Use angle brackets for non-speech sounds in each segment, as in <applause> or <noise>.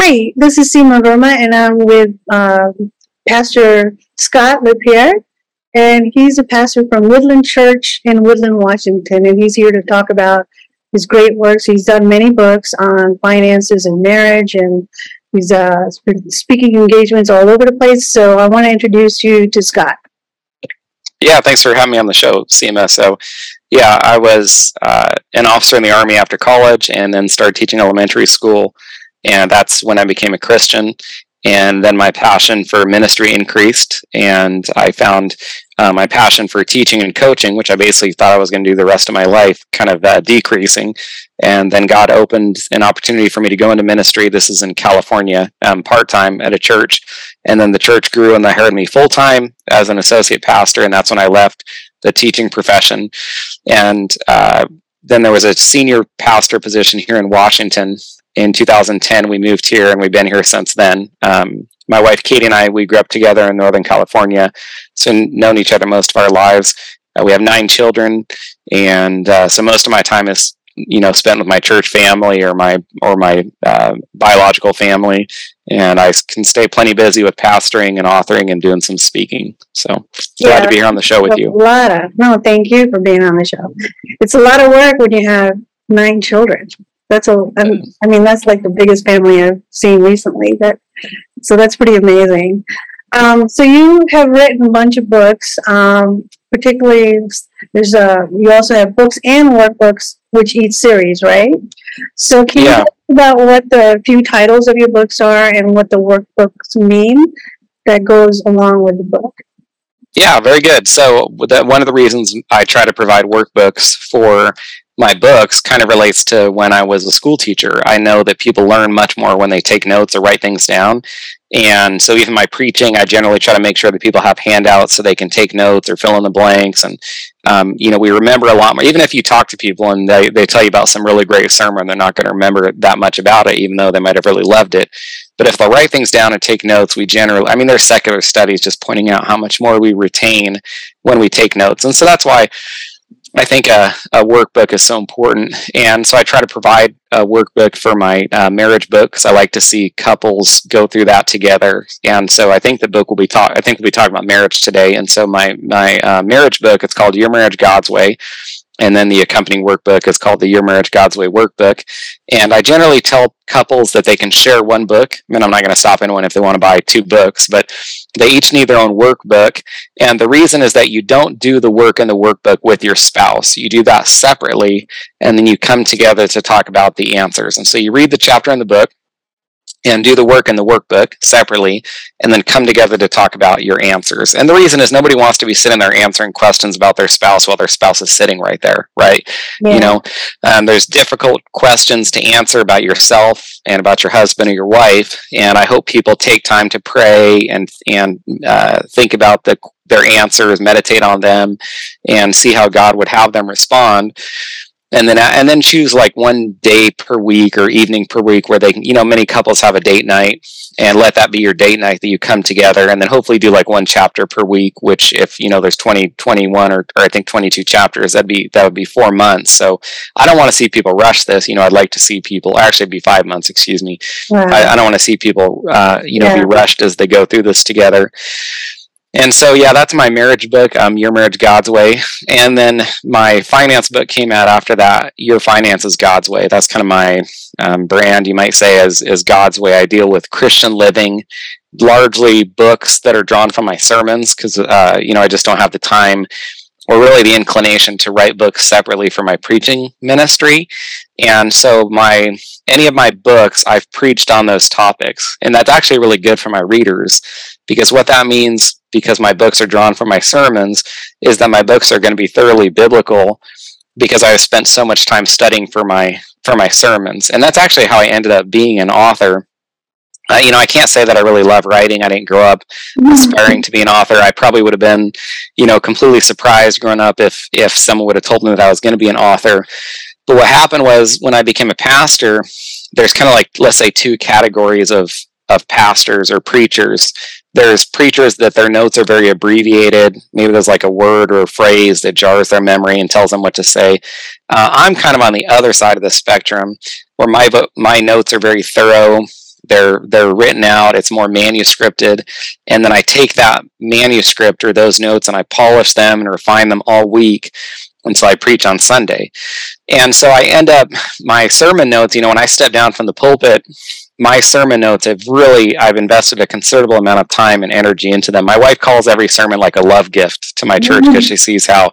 Hi, this is Seema Verma, and I'm with uh, Pastor Scott LaPierre, and he's a pastor from Woodland Church in Woodland, Washington, and he's here to talk about his great works. He's done many books on finances and marriage, and he's uh, speaking engagements all over the place. So I want to introduce you to Scott. Yeah, thanks for having me on the show, Seema. So, yeah, I was uh, an officer in the Army after college and then started teaching elementary school. And that's when I became a Christian. And then my passion for ministry increased. And I found uh, my passion for teaching and coaching, which I basically thought I was going to do the rest of my life, kind of uh, decreasing. And then God opened an opportunity for me to go into ministry. This is in California, um, part time at a church. And then the church grew and they hired me full time as an associate pastor. And that's when I left the teaching profession. And uh, then there was a senior pastor position here in Washington. In 2010, we moved here and we've been here since then. Um, my wife Katie and I, we grew up together in Northern California, so known each other most of our lives. Uh, we have nine children, and uh, so most of my time is you know spent with my church family or my or my uh, biological family. And i can stay plenty busy with pastoring and authoring and doing some speaking. So yeah, glad to be here on the show with you. a lot of no thank you for being on the show. It's a lot of work when you have nine children that's a i mean that's like the biggest family i've seen recently that so that's pretty amazing um, so you have written a bunch of books um, particularly there's a you also have books and workbooks which each series, right? So can yeah. you talk about what the few titles of your books are and what the workbooks mean that goes along with the book? Yeah, very good. So that one of the reasons I try to provide workbooks for my books kind of relates to when I was a school teacher. I know that people learn much more when they take notes or write things down. And so even my preaching, I generally try to make sure that people have handouts so they can take notes or fill in the blanks. And, um, you know, we remember a lot more. Even if you talk to people and they, they tell you about some really great sermon, they're not going to remember that much about it, even though they might have really loved it. But if they'll write things down and take notes, we generally, I mean, there's secular studies just pointing out how much more we retain when we take notes. And so that's why I think a, a, workbook is so important, and so I try to provide a workbook for my uh, marriage book because I like to see couples go through that together. And so I think the book will be talk. I think we'll be talking about marriage today. And so my my uh, marriage book it's called Your Marriage God's Way, and then the accompanying workbook is called the Your Marriage God's Way workbook. And I generally tell couples that they can share one book. I mean, I'm not going to stop anyone if they want to buy two books, but they each need their own workbook. And the reason is that you don't do the work in the workbook with your spouse. You do that separately, and then you come together to talk about the answers. And so you read the chapter in the book, and do the work in the workbook separately and then come together to talk about your answers. And the reason is nobody wants to be sitting there answering questions about their spouse while their spouse is sitting right there, right? Yeah. You know, um, there's difficult questions to answer about yourself and about your husband or your wife. And I hope people take time to pray and, and uh, think about the, their answers, meditate on them, and see how God would have them respond and then and then choose like one day per week or evening per week where they can you know many couples have a date night and let that be your date night that you come together and then hopefully do like one chapter per week which if you know there's 20 21 or, or i think 22 chapters that'd be that would be four months so i don't want to see people rush this you know i'd like to see people actually be five months excuse me wow. I, I, don't want to see people uh, you know yeah. be rushed as they go through this together and so, yeah, that's my marriage book, um, Your Marriage God's Way. And then my finance book came out after that, Your Finances God's Way. That's kind of my um, brand, you might say, is, is God's Way. I deal with Christian living, largely books that are drawn from my sermons because, uh, you know, I just don't have the time or really the inclination to write books separately for my preaching ministry. And so my any of my books I've preached on those topics. And that's actually really good for my readers because what that means because my books are drawn from my sermons is that my books are going to be thoroughly biblical because I have spent so much time studying for my for my sermons. And that's actually how I ended up being an author. Uh, you know, I can't say that I really love writing. I didn't grow up mm-hmm. aspiring to be an author. I probably would have been, you know, completely surprised growing up if if someone would have told me that I was going to be an author. But what happened was when I became a pastor, there's kind of like let's say two categories of of pastors or preachers there's preachers that their notes are very abbreviated. Maybe there's like a word or a phrase that jars their memory and tells them what to say. Uh, I'm kind of on the other side of the spectrum where my my notes are very thorough, They're they're written out. It's more manuscripted, and then I take that manuscript or those notes and I polish them and refine them all week until I preach on Sunday. And so I end up my sermon notes. You know, when I step down from the pulpit, my sermon notes have really I've invested a considerable amount of time and energy into them. My wife calls every sermon like a love gift to my church because she sees how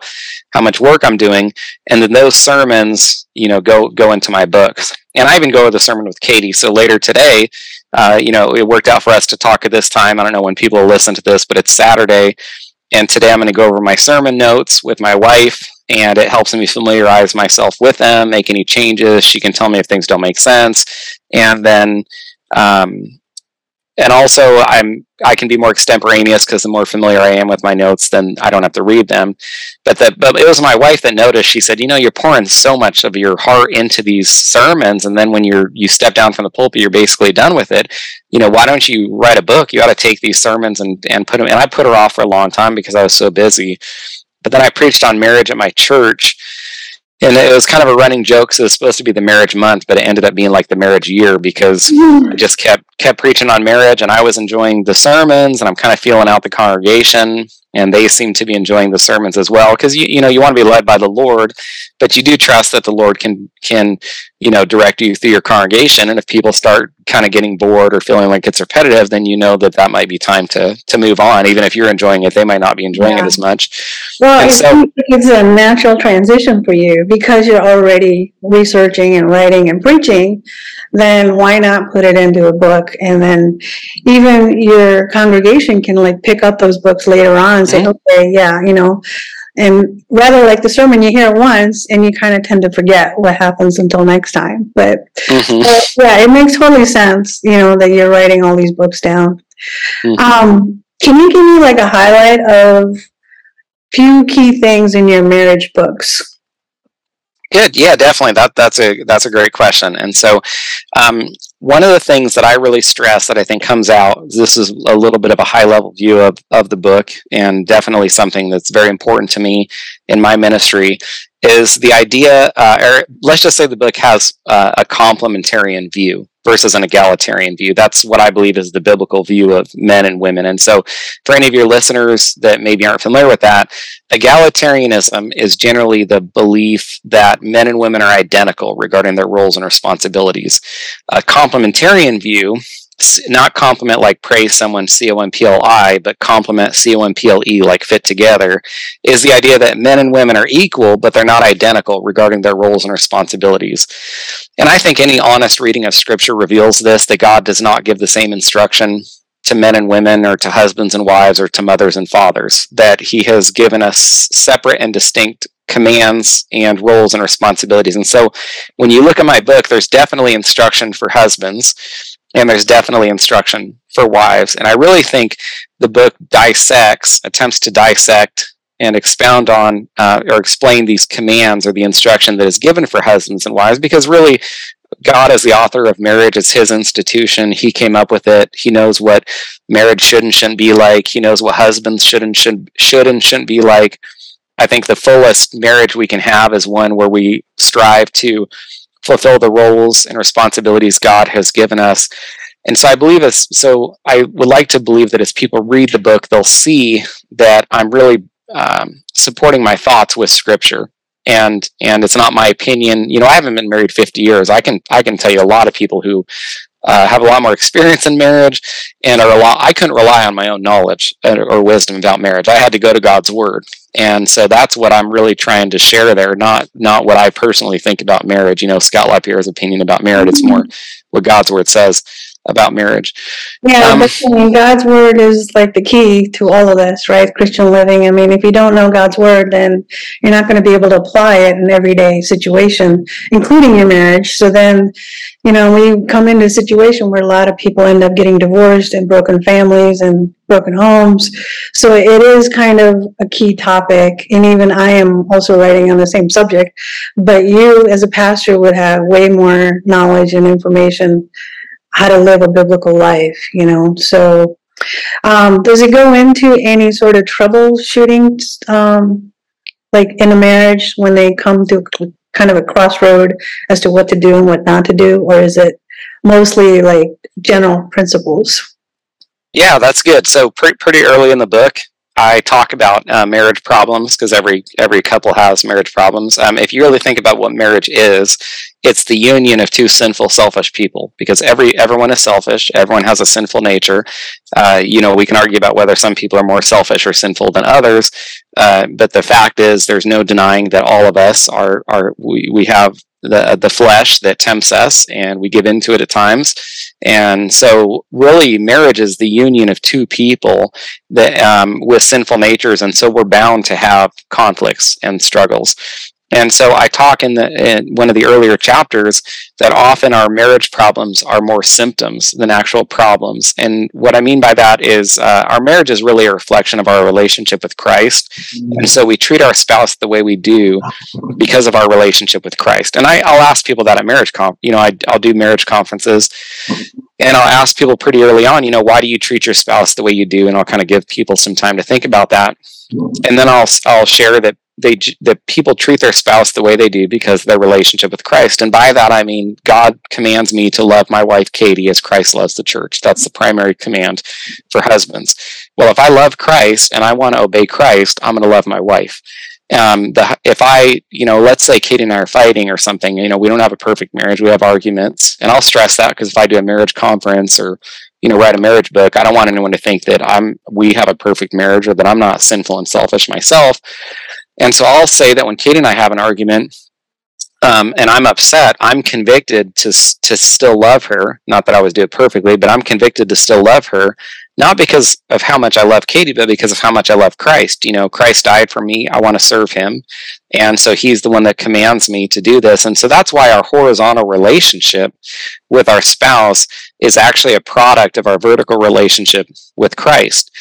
how much work I'm doing, and then those sermons, you know, go go into my books. And I even go over the sermon with Katie. So later today, uh, you know, it worked out for us to talk at this time. I don't know when people listen to this, but it's Saturday, and today I'm going to go over my sermon notes with my wife and it helps me familiarize myself with them, make any changes. She can tell me if things don't make sense, and then um, and also I'm I can be more extemporaneous because the more familiar I am with my notes, then I don't have to read them. But the but it was my wife that noticed. She said, "You know, you're pouring so much of your heart into these sermons, and then when you're you step down from the pulpit, you're basically done with it. You know, why don't you write a book? You ought to take these sermons and and put them." And I put her off for a long time because I was so busy. But then I preached on marriage at my church and it was kind of a running joke. So it was supposed to be the marriage month, but it ended up being like the marriage year because mm-hmm. I just kept kept preaching on marriage, and I was enjoying the sermons, and I'm kind of feeling out the congregation and they seem to be enjoying the sermons as well because you you know you want to be led by the Lord, but you do trust that the Lord can can you know direct you through your congregation. And if people start kind of getting bored or feeling like it's repetitive, then you know that that might be time to to move on. Even if you're enjoying it, they might not be enjoying yeah. it as much. Well, so, it's a natural transition for you because you're already researching and writing and preaching then why not put it into a book? And then even your congregation can like pick up those books later on and say, mm-hmm. okay, yeah, you know, and rather like the sermon you hear once and you kind of tend to forget what happens until next time. But, mm-hmm. but yeah, it makes totally sense, you know, that you're writing all these books down. Mm-hmm. Um, can you give me like a highlight of few key things in your marriage books? Good. Yeah, definitely. That that's a that's a great question. And so, um, one of the things that I really stress that I think comes out. This is a little bit of a high level view of of the book, and definitely something that's very important to me in my ministry. Is the idea? Uh, or let's just say the book has uh, a complementarian view versus an egalitarian view. That's what I believe is the biblical view of men and women. And so, for any of your listeners that maybe aren't familiar with that, egalitarianism is generally the belief that men and women are identical regarding their roles and responsibilities. A complementarian view not complement like praise someone C-O-M-P-L-I, but complement C-O-M-P-L-E like fit together, is the idea that men and women are equal, but they're not identical regarding their roles and responsibilities. And I think any honest reading of scripture reveals this, that God does not give the same instruction to men and women or to husbands and wives or to mothers and fathers, that he has given us separate and distinct commands and roles and responsibilities. And so when you look at my book, there's definitely instruction for husbands and there's definitely instruction for wives. And I really think the book dissects, attempts to dissect and expound on uh, or explain these commands or the instruction that is given for husbands and wives because really God is the author of marriage. It's his institution. He came up with it. He knows what marriage should and shouldn't be like. He knows what husbands should and should should and shouldn't be like. I think the fullest marriage we can have is one where we strive to fulfill the roles and responsibilities God has given us. And so I believe as so I would like to believe that as people read the book, they'll see that I'm really um, supporting my thoughts with Scripture. And and it's not my opinion. You know, I haven't been married 50 years. I can I can tell you a lot of people who uh, have a lot more experience in marriage and are a lot. I couldn't rely on my own knowledge or wisdom about marriage. I had to go to God's Word and so that's what I'm really trying to share there, not not what I personally think about marriage. You know, Scott LaPierre's opinion about marriage. It's more what God's word says about marriage. Yeah, um, but I mean, God's word is like the key to all of this, right? Christian living. I mean, if you don't know God's word, then you're not going to be able to apply it in everyday situation, including your marriage. So then, you know, we come into a situation where a lot of people end up getting divorced and broken families and broken homes. So it is kind of a key topic. And even I am also writing on the same subject, but you as a pastor would have way more knowledge and information how to live a biblical life, you know. So, um, does it go into any sort of troubleshooting, um, like in a marriage when they come to kind of a crossroad as to what to do and what not to do, or is it mostly like general principles. Yeah, that's good. So pre- pretty early in the book, I talk about uh, marriage problems because every every couple has marriage problems. Um, if you really think about what marriage is, it's the union of two sinful, selfish people. Because every everyone is selfish. Everyone has a sinful nature. Uh, you know, we can argue about whether some people are more selfish or sinful than others. Uh, but the fact is, there's no denying that all of us are are we, we have the the flesh that tempts us, and we give into it at times. And so, really, marriage is the union of two people that um, with sinful natures, and so we're bound to have conflicts and struggles. And so I talk in the in one of the earlier chapters that often our marriage problems are more symptoms than actual problems. And what I mean by that is uh, our marriage is really a reflection of our relationship with Christ. Mm-hmm. And so we treat our spouse the way we do because of our relationship with Christ. And I, will ask people that at marriage comp, you know, I, I'll do marriage conferences and I'll ask people pretty early on, you know, why do you treat your spouse the way you do? And I'll kind of give people some time to think about that. And then I'll, I'll share that they that people treat their spouse the way they do because their relationship with Christ. And by that I mean God commands me to love my wife Katie as Christ loves the church. That's the primary command for husbands. Well, if I love Christ and I want to obey Christ, I'm going to love my wife. Um, the, if I, you know, let's say Katie and I are fighting or something, you know, we don't have a perfect marriage, we have arguments, and I'll stress that because if I do a marriage conference or you know write a marriage book i don't want anyone to think that i'm we have a perfect marriage or that i'm not sinful and selfish myself and so I'll say that when Katie and I have an argument, um, and I'm upset, I'm convicted to to still love her. Not that I always do it perfectly, but I'm convicted to still love her, not because of how much I love Katie, but because of how much I love Christ. You know, Christ died for me. I want to serve Him, and so He's the one that commands me to do this. And so that's why our horizontal relationship with our spouse is actually a product of our vertical relationship with Christ.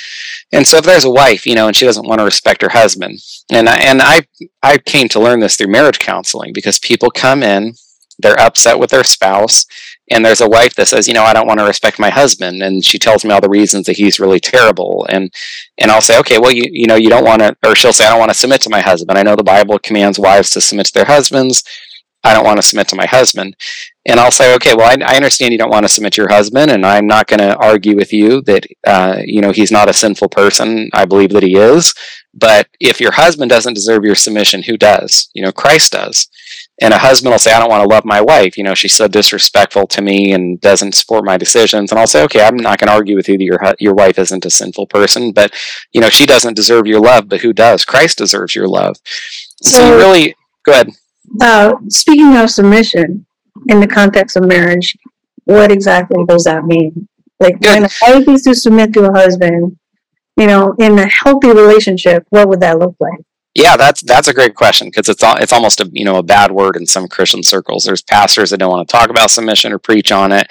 And so if there's a wife, you know, and she doesn't want to respect her husband, and I, and I I came to learn this through marriage counseling because people come in, they're upset with their spouse, and there's a wife that says, you know, I don't want to respect my husband, and she tells me all the reasons that he's really terrible, and and I'll say, okay, well, you you know, you don't want to, or she'll say, I don't want to submit to my husband. I know the Bible commands wives to submit to their husbands. I don't want to submit to my husband. And I'll say, okay, well, I, I understand you don't want to submit to your husband, and I'm not going to argue with you that, uh, you know, he's not a sinful person. I believe that he is. But if your husband doesn't deserve your submission, who does? You know, Christ does. And a husband will say, I don't want to love my wife. You know, she's so disrespectful to me and doesn't support my decisions. And I'll say, okay, I'm not going to argue with you that your, your wife isn't a sinful person, but, you know, she doesn't deserve your love, but who does? Christ deserves your love. So, so really, go ahead. Uh, speaking of submission in the context of marriage, what exactly does that mean? Like when a wife is to submit to a husband, you know, in a healthy relationship, what would that look like? Yeah, that's that's a great question because it's it's almost a you know a bad word in some Christian circles. There's pastors that don't want to talk about submission or preach on it,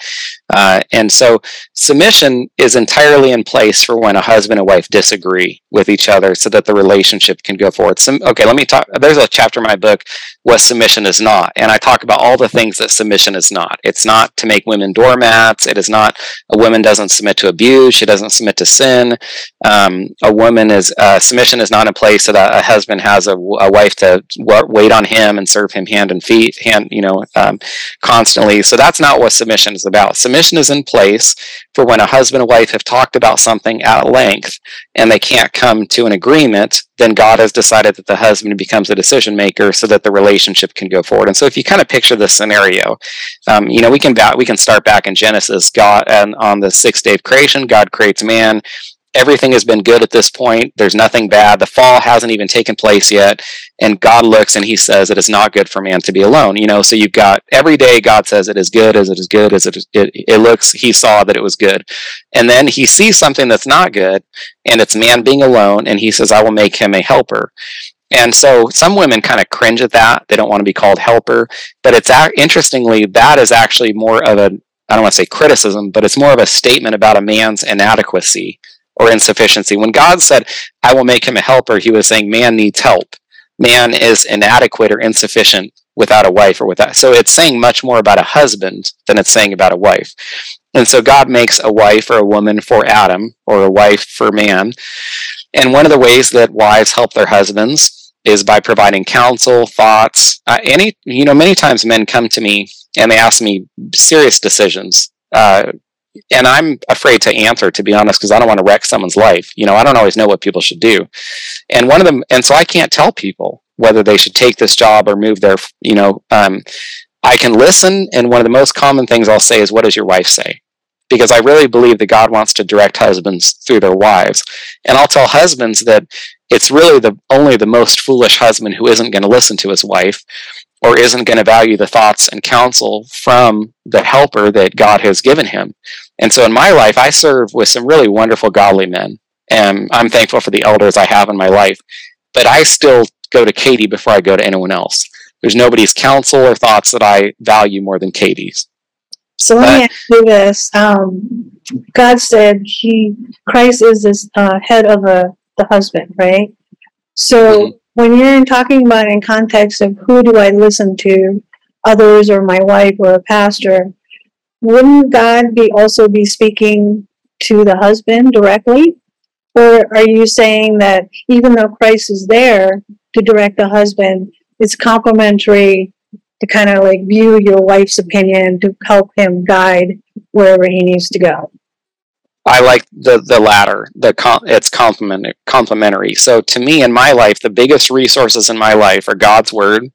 uh, and so submission is entirely in place for when a husband and wife disagree with each other, so that the relationship can go forward. Some, okay, let me talk. There's a chapter in my book what submission is not, and I talk about all the things that submission is not. It's not to make women doormats. It is not a woman doesn't submit to abuse. She doesn't submit to sin. Um, a woman is uh, submission is not in place so that a husband has a, a wife to wait on him and serve him hand and feet, hand, you know, um, constantly. So that's not what submission is about. Submission is in place for when a husband and wife have talked about something at length and they can't come to an agreement, then God has decided that the husband becomes a decision maker so that the relationship can go forward. And so if you kind of picture this scenario, um, you know, we can we can start back in Genesis. God, and on the sixth day of creation, God creates man everything has been good at this point. There's nothing bad. The fall hasn't even taken place yet. And God looks and he says it is not good for man to be alone. You know, so you've got every day God says it is good as it is good as it is it, it looks, he saw that it was good. And then he sees something that's not good and it's man being alone. And he says, I will make him a helper. And so some women kind of cringe at that. They don't want to be called helper, but it's interestingly, that is actually more of a, I don't want to say criticism, but it's more of a statement about a man's inadequacy or insufficiency. When God said, I will make him a helper, he was saying man needs help. Man is inadequate or insufficient without a wife or without. So it's saying much more about a husband than it's saying about a wife. And so God makes a wife or a woman for Adam or a wife for man. And one of the ways that wives help their husbands is by providing counsel, thoughts. Uh, any, you know, many times men come to me and they ask me serious decisions. Uh, and I'm afraid to answer, to be honest, because I don't want to wreck someone's life. You know, I don't always know what people should do. And one of them, and so I can't tell people whether they should take this job or move their, you know, um, I can listen. And one of the most common things I'll say is, What does your wife say? Because I really believe that God wants to direct husbands through their wives. And I'll tell husbands that it's really the only the most foolish husband who isn't going to listen to his wife or isn't going to value the thoughts and counsel from the helper that God has given him. And so in my life, I serve with some really wonderful, godly men. And I'm thankful for the elders I have in my life. But I still go to Katie before I go to anyone else. There's nobody's counsel or thoughts that I value more than Katie's. So let me ask you this: um, God said He, Christ is this uh, head of a, the husband, right? So mm-hmm when you're talking about in context of who do I listen to, others or my wife or a pastor, wouldn't God be also be speaking to the husband directly? Or are you saying that even though Christ is there to direct the husband, it's complementary to kind of like view your wife's opinion to help him guide wherever he needs to go? I like the the latter. The com- it's complement complementary. So to me, in my life, the biggest resources in my life are God's word,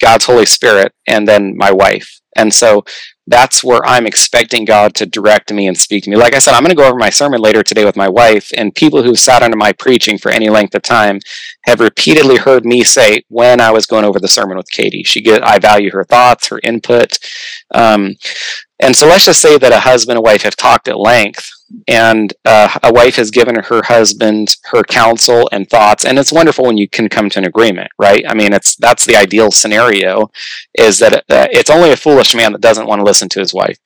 God's Holy Spirit, and then my wife. And so that's where I'm expecting God to direct me and speak to me. Like I said, I'm going to go over my sermon later today with my wife, and people who've sat under my preaching for any length of time have repeatedly heard me say when I was going over the sermon with Katie, she get I value her thoughts, her input. Um, and so let's just say that a husband and wife have talked at length and uh, a wife has given her husband her counsel and thoughts and it's wonderful when you can come to an agreement right? I mean it's that's the ideal scenario is that uh, it's only a foolish man that doesn't want to listen to his wife.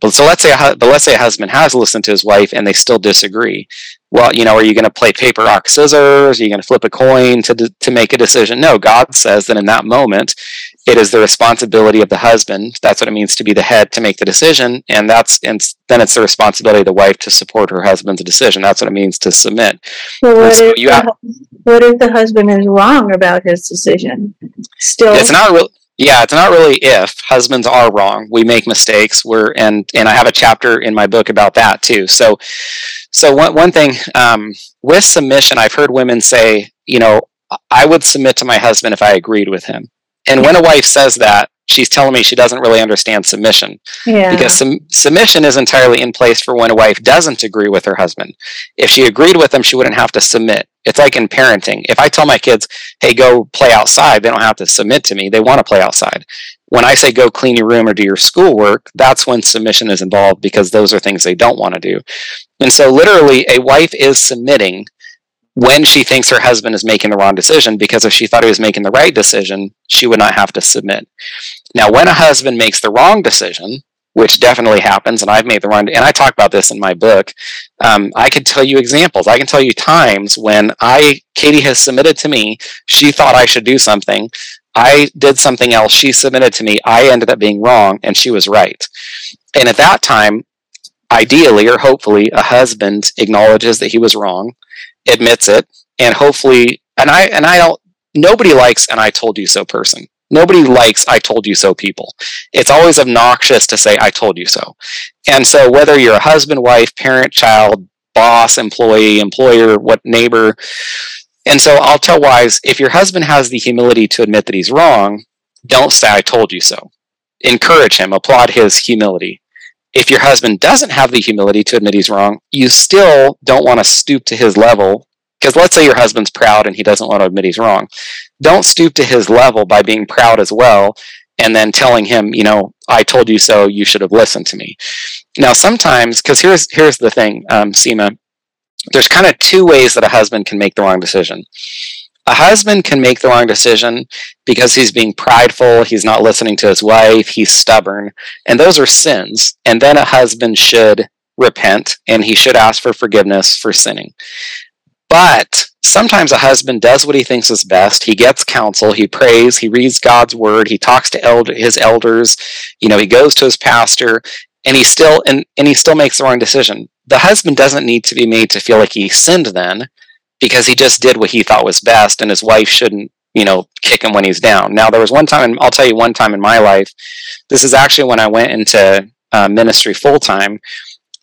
But so let's say a, but let's say a husband has listened to his wife and they still disagree. Well you know are you going to play paper rock scissors? Are you going to flip a coin to to make a decision? No god says that in that moment it is the responsibility of the husband that's what it means to be the head to make the decision and that's and then it's the responsibility of the wife to support her husband's decision that's what it means to submit. So what, so if, the, have, what if the husband is wrong about his decision? Still it's not real yeah it's not really if husbands are wrong we make mistakes we're and and i have a chapter in my book about that too so so one, one thing um, with submission i've heard women say you know i would submit to my husband if i agreed with him and when a wife says that, she's telling me she doesn't really understand submission. Yeah. Because sum- submission is entirely in place for when a wife doesn't agree with her husband. If she agreed with him, she wouldn't have to submit. It's like in parenting. If I tell my kids, hey, go play outside, they don't have to submit to me. They want to play outside. When I say go clean your room or do your schoolwork, that's when submission is involved because those are things they don't want to do. And so, literally, a wife is submitting when she thinks her husband is making the wrong decision because if she thought he was making the right decision, she would not have to submit. Now, when a husband makes the wrong decision, which definitely happens, and I've made the wrong, and I talk about this in my book. Um, I could tell you examples. I can tell you times when I, Katie has submitted to me. She thought I should do something. I did something else. She submitted to me. I ended up being wrong, and she was right. And at that time, ideally or hopefully, a husband acknowledges that he was wrong admits it, and hopefully, and I and I don't. Nobody likes an "I told you so" person. Nobody likes "I told you so" people. It's always obnoxious to say "I told you so," and so whether you're a husband, wife, parent, child, boss, employee, employer, what neighbor. And so I'll tell wives if your husband has the humility to admit that he's wrong, don't say, I told you so. Encourage him, applaud his humility if your husband doesn't have the humility to admit he's wrong, you still don't want to stoop to his level. Because let's say your husband's proud and he doesn't want to admit he's wrong. Don't stoop to his level by being proud as well and then telling him, you know, I told you so, you should have listened to me. Now, sometimes, because here's, here's the thing, um, Seema, there's kind of two ways that a husband can make the wrong decision. A husband can make the wrong decision because he's being prideful, he's not listening to his wife, he's stubborn, and those are sins. And then a husband should repent and he should ask for forgiveness for sinning. But sometimes a husband does what he thinks is best. He gets counsel, he prays, he reads God's word, he talks to elder, his elders, you know, he goes to his pastor, and he still and, and he still makes the wrong decision. The husband doesn't need to be made to feel like he sinned then because he just did what he thought was best and his wife shouldn't you know, kick him when he's down. Now, there was one time, and I'll tell you one time in my life, this is actually when I went into uh, ministry full time.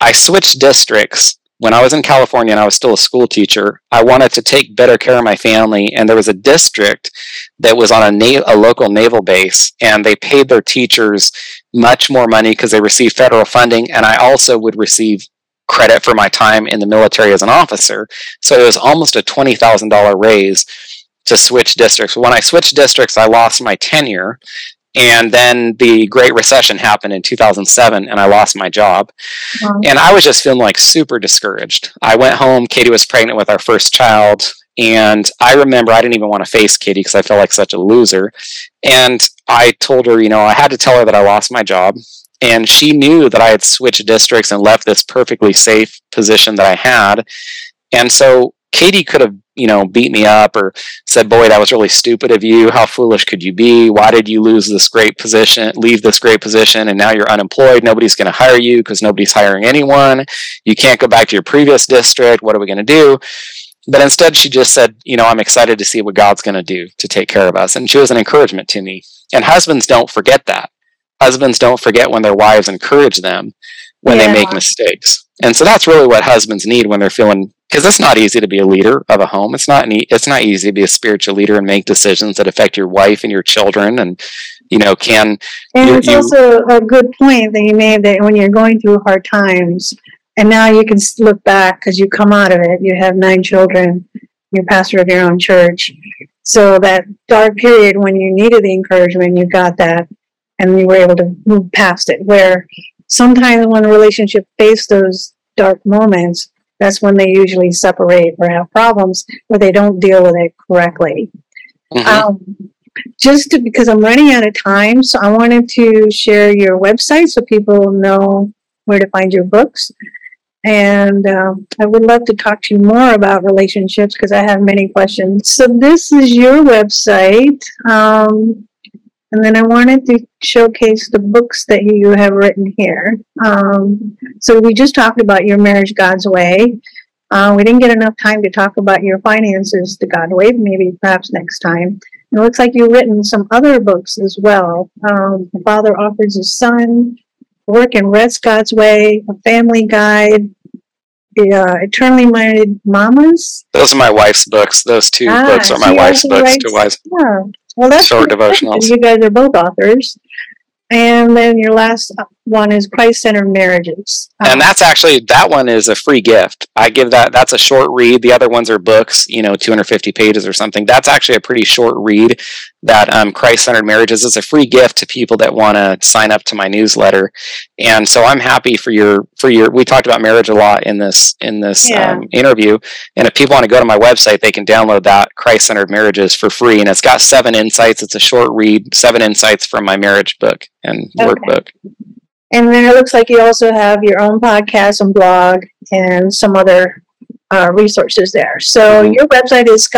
I switched districts when I was in California and I was still a school teacher, I wanted to take better care of my family. And there was a district that was on a, na- a local naval base, and they paid their teachers much more money because they received federal funding. And I also would receive credit for my time in the military as an officer. So it was almost a $20,000 raise to switch districts. When I switched districts, I lost my tenure and then the Great Recession happened in 2007, and I lost my job. Wow. And I was just feeling like super discouraged. I went home. Katie was pregnant with our first child. And I remember I didn't even want to face Katie because I felt like such a loser. And I told her, you know, I had to tell her that I lost my job. And she knew that I had switched districts and left this perfectly safe position that I had. And so Katie could have, you know, beat me up or said, "Boy, that was really stupid of you. How foolish could you be? Why did you lose this great position, leave this great position, and now you're unemployed? Nobody's going to hire you because nobody's hiring anyone. You can't go back to your previous district. What are we going to do?" But instead, she just said, "You know, I'm excited to see what God's going to do to take care of us." And she was an encouragement to me. And husbands don't forget that. Husbands don't forget when their wives encourage them when yeah. they make mistakes. And so that's really what husbands need when they're feeling because it's not easy to be a leader of a home. It's not it's not easy to be a spiritual leader and make decisions that affect your wife and your children and you know can and it's you, also a good point that you made that when you're going through hard times and now you can look back because you come out of it you have nine children you're pastor of your own church so that dark period when you needed the encouragement you got that and you were able to move past it where sometimes when a relationship faces those dark moments, that's when they usually separate or have problems where they don't deal with it correctly. Mm-hmm. Um, just to, because I'm running out of time, so I wanted to share your website so people know where to find your books. And um, I would love to talk to you more about relationships because I have many questions. So, this is your website. Um, and then I wanted to showcase the books that you have written here. Um, so we just talked about your marriage God's way. Uh, we didn't get enough time to talk about your finances the God way. Maybe perhaps next time. It looks like you've written some other books as well. Um, the Father offers His Son, Work and Rest God's Way, A Family Guide, the uh, Eternally Minded Mamas. Those are my wife's books. Those two ah, books are my wife's books. Writes, two wives. Yeah. Well, that's short devotionals. You guys are both authors. And then your last one is Christ centered marriages. Um, and that's actually, that one is a free gift. I give that, that's a short read. The other ones are books, you know, 250 pages or something. That's actually a pretty short read that um, Christ centered marriages is a free gift to people that want to sign up to my newsletter. And so I'm happy for your, for your, we talked about marriage a lot in this, in this yeah. um, interview. And if people want to go to my website, they can download that Christ centered marriages for free. And it's got seven insights. It's a short read, seven insights from my marriage book and okay. workbook. And then it looks like you also have your own podcast and blog and some other uh, resources there. So mm-hmm. your website is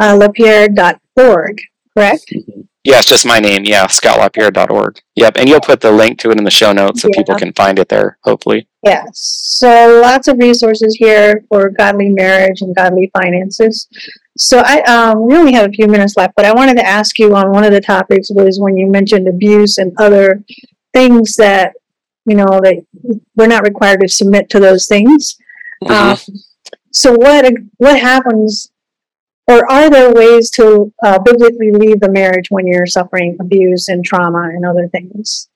scottlapierre.org, correct? Yeah, it's just my name. Yeah, scottlapierre.org. Yep, and you'll put the link to it in the show notes so yeah. people can find it there, hopefully. Yes. So lots of resources here for godly marriage and godly finances. So I um, we only have a few minutes left, but I wanted to ask you on one of the topics was when you mentioned abuse and other things that you know that we're not required to submit to those things. Mm-hmm. Um, so what what happens, or are there ways to uh, biblically leave the marriage when you're suffering abuse and trauma and other things?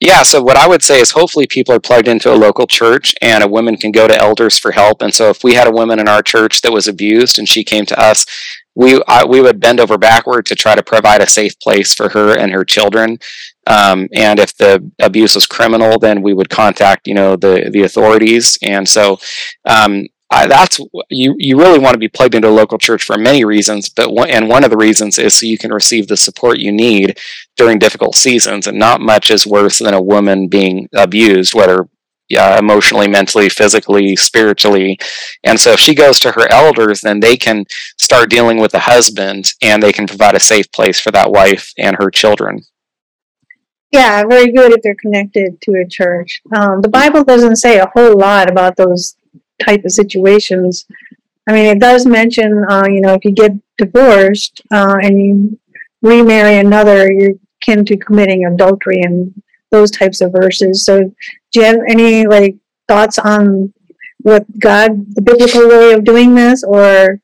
Yeah, so what I would say is hopefully people are plugged into a local church and a woman can go to elders for help. And so if we had a woman in our church that was abused and she came to us, we I, we would bend over backward to try to provide a safe place for her and her children. Um, and if the abuse was criminal, then we would contact you know the the authorities. And so um, I, that's you. You really want to be plugged into a local church for many reasons, but one, and one of the reasons is so you can receive the support you need during difficult seasons. And not much is worse than a woman being abused, whether emotionally, mentally, physically, spiritually. And so if she goes to her elders, then they can start dealing with the husband and they can provide a safe place for that wife and her children. Yeah, very good if they're connected to a church. Um, the Bible doesn't say a whole lot about those type of situations. I mean, it does mention, uh, you know, if you get divorced uh, and you remarry another, you're akin to committing adultery and those types of verses. So, do you have any like thoughts on what God, the biblical way of doing this, or?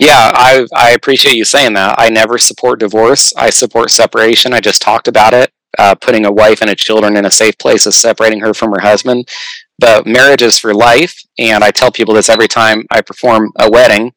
Yeah, I I appreciate you saying that. I never support divorce. I support separation. I just talked about it. Uh, putting a wife and a children in a safe place is separating her from her husband. But marriage is for life, and I tell people this every time I perform a wedding.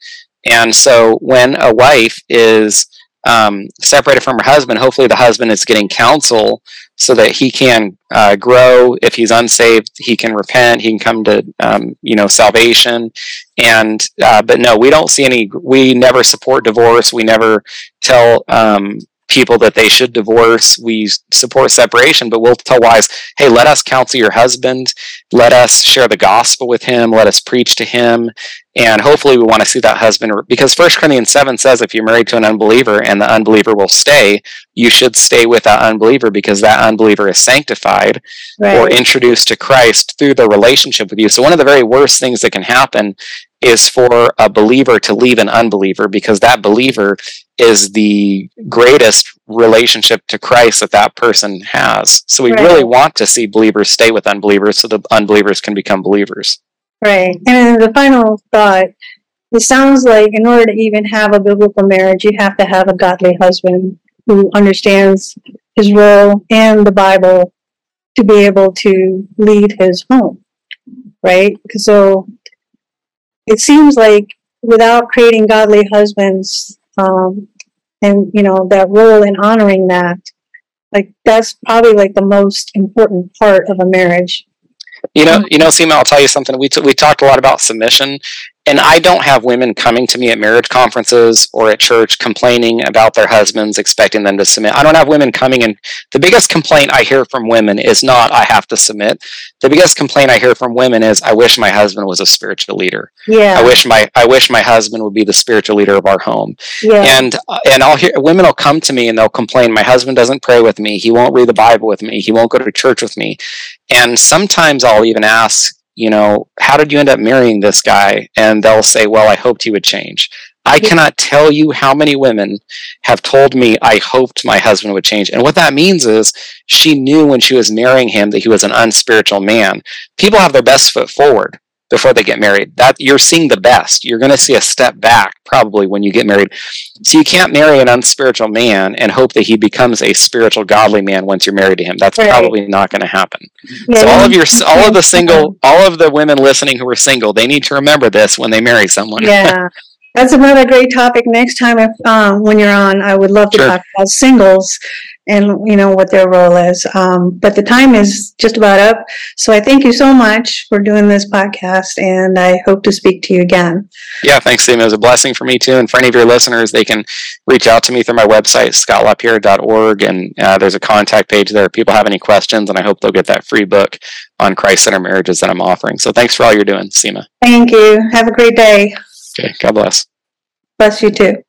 And so, when a wife is um, separated from her husband, hopefully the husband is getting counsel so that he can uh, grow. If he's unsaved, he can repent. He can come to um, you know salvation. And uh, but no, we don't see any. We never support divorce. We never tell um, people that they should divorce. We support separation, but we'll tell wives, hey, let us counsel your husband. Let us share the gospel with him. Let us preach to him. And hopefully we want to see that husband because First Corinthians 7 says if you're married to an unbeliever and the unbeliever will stay, you should stay with that unbeliever because that unbeliever is sanctified right. or introduced to Christ through the relationship with you. So one of the very worst things that can happen is for a believer to leave an unbeliever because that believer is the greatest relationship to Christ that that person has. So we right. really want to see believers stay with unbelievers so the unbelievers can become believers. Right. And the final thought it sounds like in order to even have a biblical marriage, you have to have a godly husband who understands his role and the Bible to be able to lead his home. Right? So it seems like without creating godly husbands, um, and you know that role in honoring that, like that's probably like the most important part of a marriage. You know, you know, Seema, I'll tell you something. We t- we talked a lot about submission, and I don't have women coming to me at marriage conferences or at church complaining about their husbands, expecting them to submit. I don't have women coming in. The biggest complaint I hear from women is not, I have to submit. The biggest complaint I hear from women is, I wish my husband was a spiritual leader. Yeah. I wish my, I wish my husband would be the spiritual leader of our home. Yeah. And, and I'll hear, women will come to me and they'll complain, my husband doesn't pray with me. He won't read the Bible with me. He won't go to church with me. And sometimes I'll even ask, you know, how did you end up marrying this guy? And they'll say, well, I hoped he would change. I cannot tell you how many women have told me I hoped my husband would change. And what that means is she knew when she was marrying him that he was an unspiritual man. People have their best foot forward before they get married. That you're seeing the best. You're going to see a step back probably when you get married. So you can't marry an unspiritual man and hope that he becomes a spiritual godly man once you're married to him. That's right. probably not going to happen. Yeah, so all of your all of the single all of the women listening who are single, they need to remember this when they marry someone. Yeah. <laughs> That's another great topic. Next time, if um, when you're on, I would love to sure. talk about singles and you know what their role is. Um, but the time is just about up. So I thank you so much for doing this podcast, and I hope to speak to you again. Yeah, thanks, Steve. It was a blessing for me too. And for any of your listeners, they can reach out to me through my website, scottlapierre.org, and uh, there's a contact page there. If people have any questions, and I hope they'll get that free book on Christ-centered marriages that I'm offering. So thanks for all you're doing, Seema. Thank you. Have a great day. Okay. God bless. Bless you too.